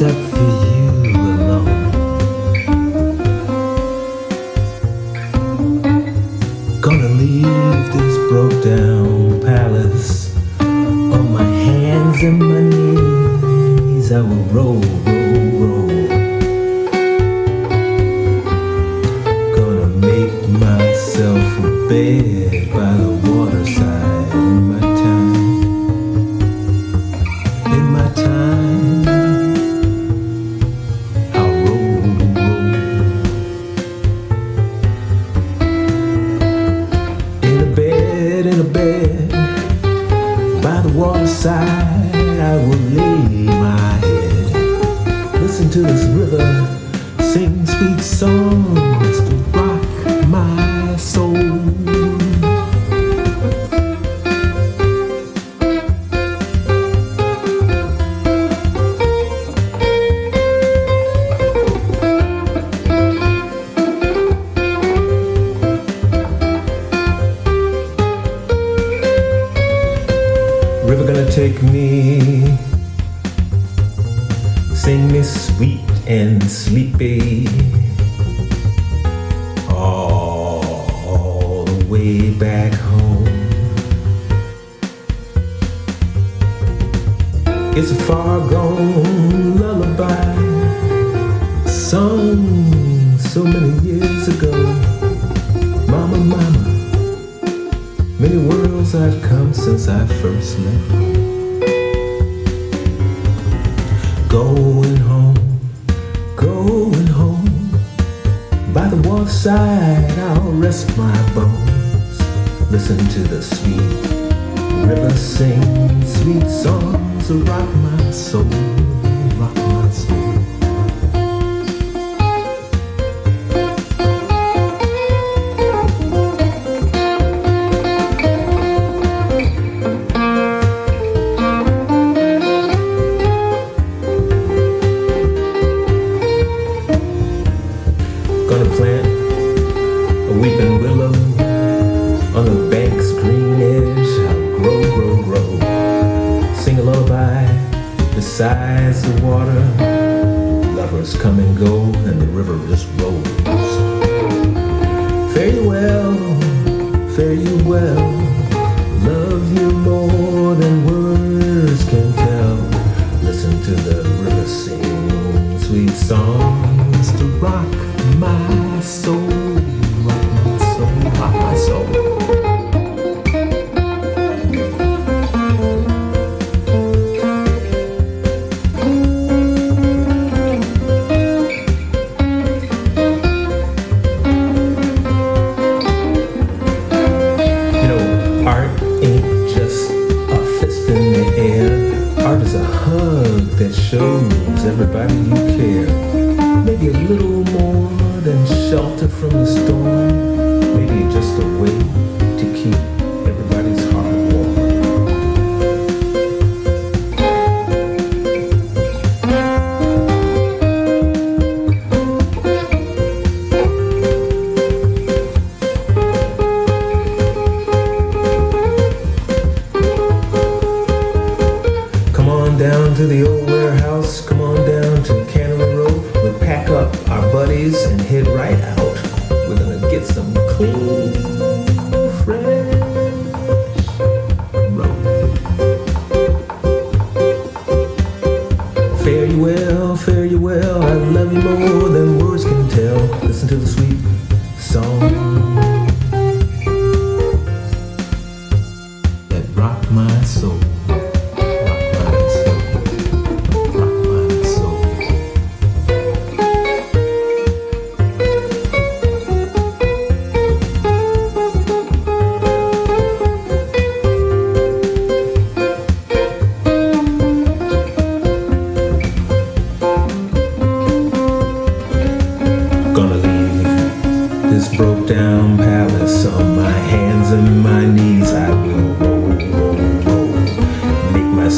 except for you alone. Gonna leave this broke down palace on my hands and my knees. I will roll, roll, roll. Gonna make myself a bed sweet songs to rock my soul. River gonna take me, sing me sweet and sleepy, all the way back home. It's a far gone lullaby, sung so many years ago. Mama, mama. Many worlds I've come since I first left. Going waterside, I'll rest my bones. Listen to the sweet river sing sweet songs, rock my soul, rock my soul. Besides the water. Lovers come and go, and the river just rolls. Fare you well, fare you well. Love you more than words can tell. Listen to the river sing sweet songs to rock my soul, that shows everybody you care. Maybe a little more than shelter from the storm. Maybe just a way down to the old warehouse. Come on down to Cannery Road. We'll pack up our buddies and head right out. We're gonna get some clean, fresh road. Fare you well, fare you well. I love you more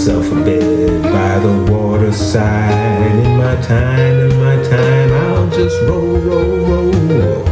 myself a bed by the waterside. In my time, in my time, I'll just roll, roll, roll.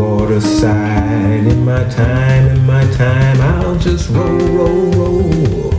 Waterside. In my time, in my time, I'll just roll, roll, roll